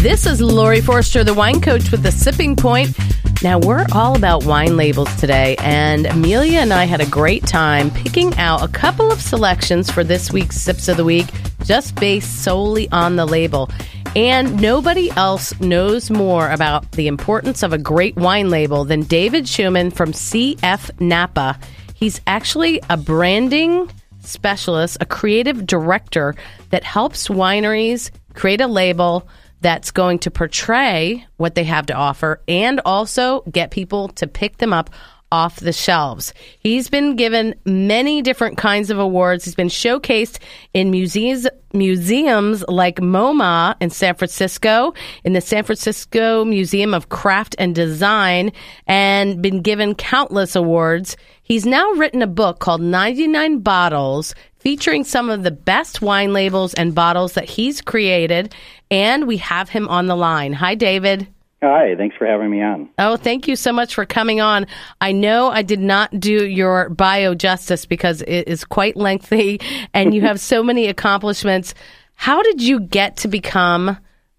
This is Laurie Forster, the wine coach with the Sipping Point. Now, we're all about wine labels today, and Amelia and I had a great time picking out a couple of selections for this week's Sips of the Week, just based solely on the label. And nobody else knows more about the importance of a great wine label than David Schuemann from CF Napa. He's actually a branding specialist, a creative director that helps wineries create a label that's going to portray what they have to offer and also get people to pick them up off the shelves. He's been given many different kinds of awards. He's been showcased in museums museums like MoMA in San Francisco, in the San Francisco Museum of Craft and Design, and been given countless awards. He's now written a book called 99 Bottles featuring some of the best wine labels and bottles that he's created. And we have him on the line. Hi, David. Hi, thanks for having me on. Oh, thank you so much for coming on. I know I did not do your bio justice because it is quite lengthy and you have so many accomplishments. How did you get to become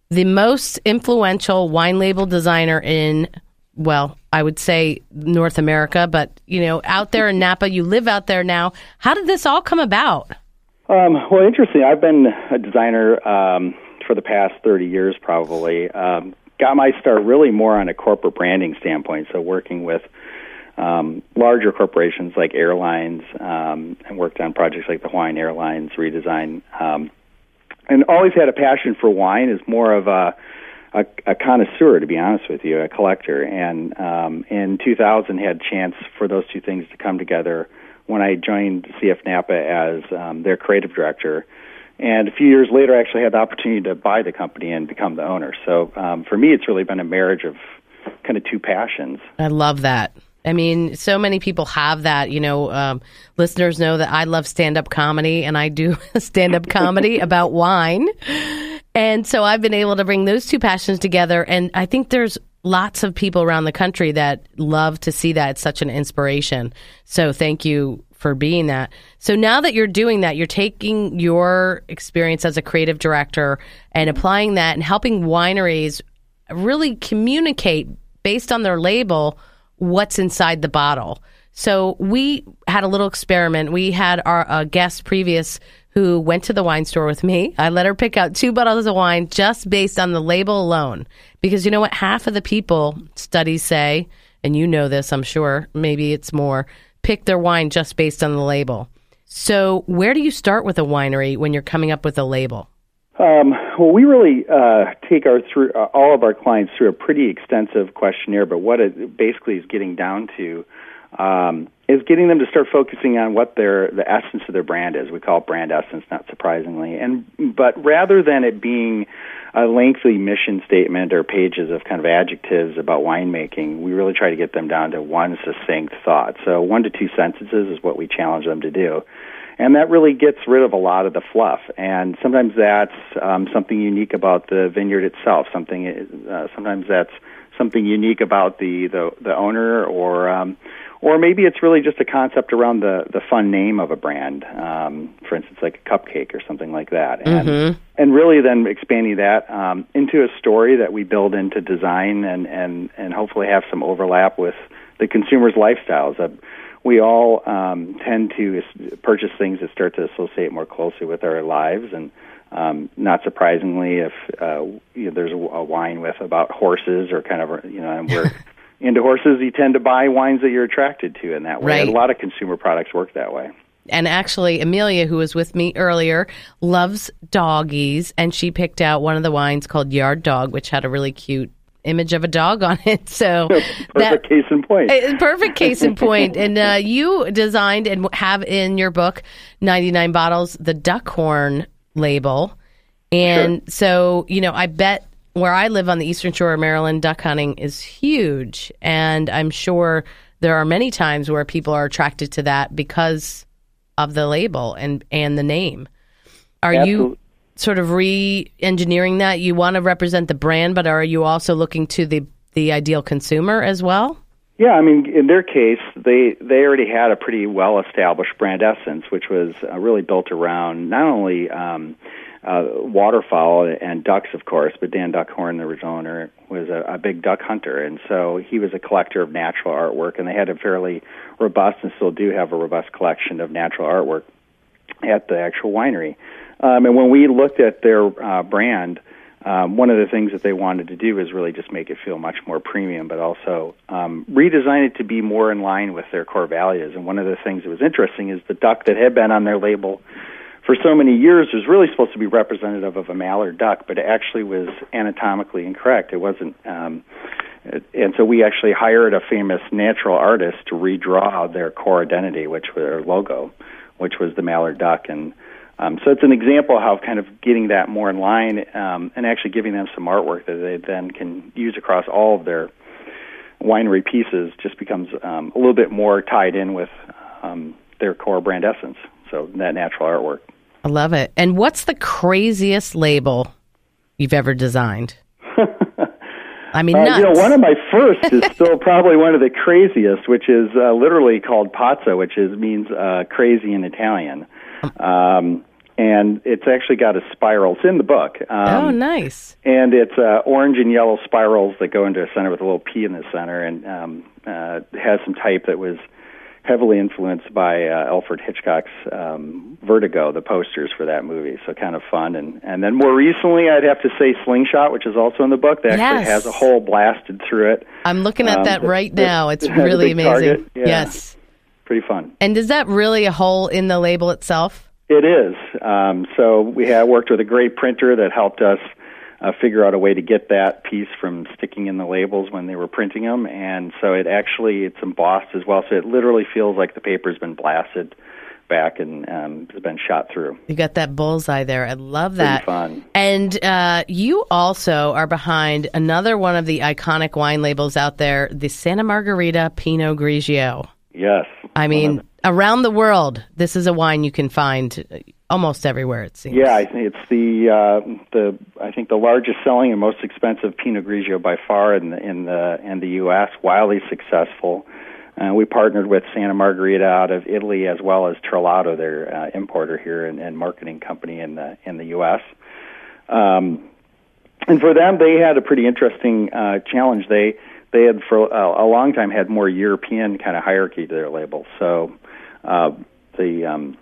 the most influential wine label designer in, well, I would say North America, but you know, out there in Napa, you live out there now. How did this all come about? Um, well, interesting. I've been a designer um, for the past 30 years, probably. Um, got my start really more on a corporate branding standpoint, so working with um, larger corporations like airlines, um, and worked on projects like the Hawaiian Airlines redesign, um, and always had a passion for wine. Is more of a a, a connoisseur, to be honest with you, a collector, and um, in 2000 had chance for those two things to come together when I joined CF Napa as um, their creative director and a few years later, I actually had the opportunity to buy the company and become the owner. So um, for me, it's really been a marriage of kind of two passions. I love that. I mean, so many people have that. You know, um, listeners know that I love stand up comedy, and I do stand up comedy about wine. And so I've been able to bring those two passions together. And I think there's lots of people around the country that love to see that. It's such an inspiration. So thank you for being that. So now that you're doing that, you're taking your experience as a creative director and applying that and helping wineries really communicate based on their label what's inside the bottle. So we had a little experiment. We had our uh, guest previous who went to the wine store with me. I let her pick out two bottles of wine just based on the label alone. Because you know what? Half of the people, studies say, and you know this, I'm sure, maybe it's more, pick their wine just based on the label. So, where do you start with a winery when you're coming up with a label? Um, well, we really uh, take our through uh, all of our clients through a pretty extensive questionnaire. But what it basically is getting down to um, is getting them to start focusing on what their the essence of their brand is. We call it brand essence, not surprisingly. And but rather than it being a lengthy mission statement or pages of kind of adjectives about winemaking, we really try to get them down to one succinct thought. So one to two sentences is what we challenge them to do. And that really gets rid of a lot of the fluff. And sometimes that's um, something unique about the vineyard itself. Something, uh, sometimes that's something unique about the the, the owner, or um, or maybe it's really just a concept around the the fun name of a brand. Um, for instance, like a cupcake or something like that, and mm-hmm. and really then expanding that um, into a story that we build into design and and and hopefully have some overlap with the consumer's lifestyles. Uh, we all um, tend to purchase things that start to associate more closely with our lives and. Um, not surprisingly, if uh, you know, there's a, a wine with about horses or kind of you know, and we're into horses, you tend to buy wines that you're attracted to in that way. Right. And a lot of consumer products work that way. And actually, Amelia, who was with me earlier, loves doggies, and she picked out one of the wines called Yard Dog, which had a really cute image of a dog on it. So perfect that, case in point. Perfect case in point. And uh, you designed and have in your book 99 bottles the Duckhorn label. And sure. so, you know, I bet where I live on the eastern shore of Maryland, duck hunting is huge. And I'm sure there are many times where people are attracted to that because of the label and, and the name. Are Absolutely. you sort of re engineering that? You want to represent the brand, but are you also looking to the, the ideal consumer as well? Yeah, I mean, in their case, they they already had a pretty well established brand essence, which was uh, really built around not only um, uh, waterfowl and ducks, of course. But Dan Duckhorn, the original owner, was a, a big duck hunter, and so he was a collector of natural artwork. And they had a fairly robust, and still do have a robust collection of natural artwork at the actual winery. Um, and when we looked at their uh, brand, um, one of the things that they wanted to do is really just make it feel much more premium, but also um, redesign it to be more in line with their core values. And one of the things that was interesting is the duck that had been on their label for so many years it was really supposed to be representative of a mallard duck, but it actually was anatomically incorrect. It wasn't. Um, and so we actually hired a famous natural artist to redraw their core identity, which was their logo, which was the mallard duck. And um, so it's an example of how kind of getting that more in line um, and actually giving them some artwork that they then can use across all of their winery pieces just becomes um, a little bit more tied in with um, their core brand essence. So that natural artwork. I love it. And what's the craziest label you've ever designed? I mean, uh, you know, one of my first is still probably one of the craziest, which is uh, literally called pazzo, which is means uh, crazy in Italian. Um, and it's actually got a spiral. It's in the book. Um, oh, nice! And it's uh, orange and yellow spirals that go into a center with a little P in the center, and um, uh, has some type that was heavily influenced by uh, Alfred Hitchcock's um, Vertigo, the posters for that movie. So kind of fun. And and then more recently, I'd have to say Slingshot, which is also in the book. That actually has a hole blasted through it. I'm looking at um, that right the, now. It's really amazing. Yeah. Yes, pretty fun. And is that really a hole in the label itself? It is. Um, so we have worked with a great printer that helped us uh, figure out a way to get that piece from sticking in the labels when they were printing them, and so it actually it's embossed as well. So it literally feels like the paper's been blasted back and um, has been shot through. You got that bullseye there. I love that. Pretty fun. And uh, you also are behind another one of the iconic wine labels out there, the Santa Margherita Pinot Grigio. Yes. I mean, around the world, this is a wine you can find almost everywhere. It seems. Yeah, I think it's the uh, the I think the largest selling and most expensive Pinot Grigio by far in the in the in the U.S. Wildly successful. Uh, we partnered with Santa Margherita out of Italy as well as Terlato, their uh, importer here and, and marketing company in the in the U.S. Um, and for them, they had a pretty interesting uh, challenge. They they had for a, a long time had more European kind of hierarchy to their label. So uh, the um,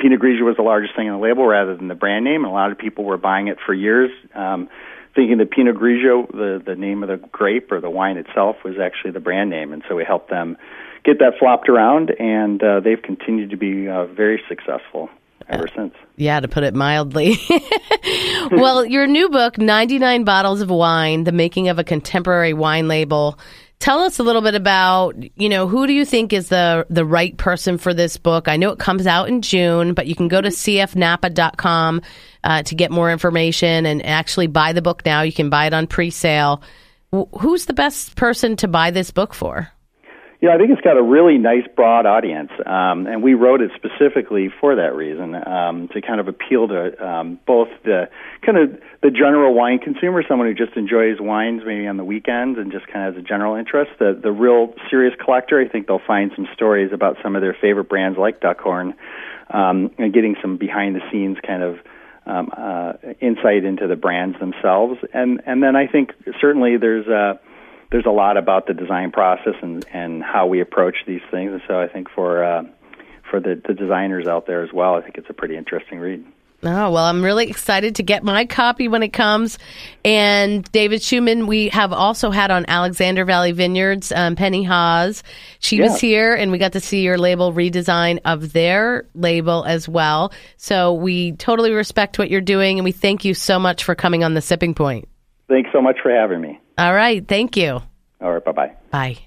Pinot Grigio was the largest thing on the label rather than the brand name, and a lot of people were buying it for years, um, thinking that Pinot Grigio, the the name of the grape or the wine itself, was actually the brand name, and so we helped them get that flopped around, and uh, they've continued to be uh, very successful ever since. Yeah, to put it mildly. well, your new book, 99 Bottles of Wine, The Making of a Contemporary Wine Label. Tell us a little bit about, you know, who do you think is the the right person for this book? I know it comes out in June, but you can go to cfnapa.com uh, to get more information and actually buy the book now. You can buy it on pre-sale. Who's the best person to buy this book for? Yeah, I think it's got a really nice broad audience, um, and we wrote it specifically for that reason um, to kind of appeal to um, both the kind of the general wine consumer, someone who just enjoys wines maybe on the weekends and just kind of has a general interest. The the real serious collector, I think they'll find some stories about some of their favorite brands like Duckhorn, um, and getting some behind the scenes kind of um, uh, insight into the brands themselves, and and then I think certainly there's a there's a lot about the design process and and how we approach these things. And so I think for uh, for the, the designers out there as well, I think it's a pretty interesting read. Oh, well, I'm really excited to get my copy when it comes. And David Schuemann, we have also had on Alexander Valley Vineyards, um, Penny Haas. She yeah. was here, and we got to see your label redesign of their label as well. So we totally respect what you're doing, and we thank you so much for coming on the Sipping Point. Thanks so much for having me. All right. Thank you. All right. Bye-bye. Bye.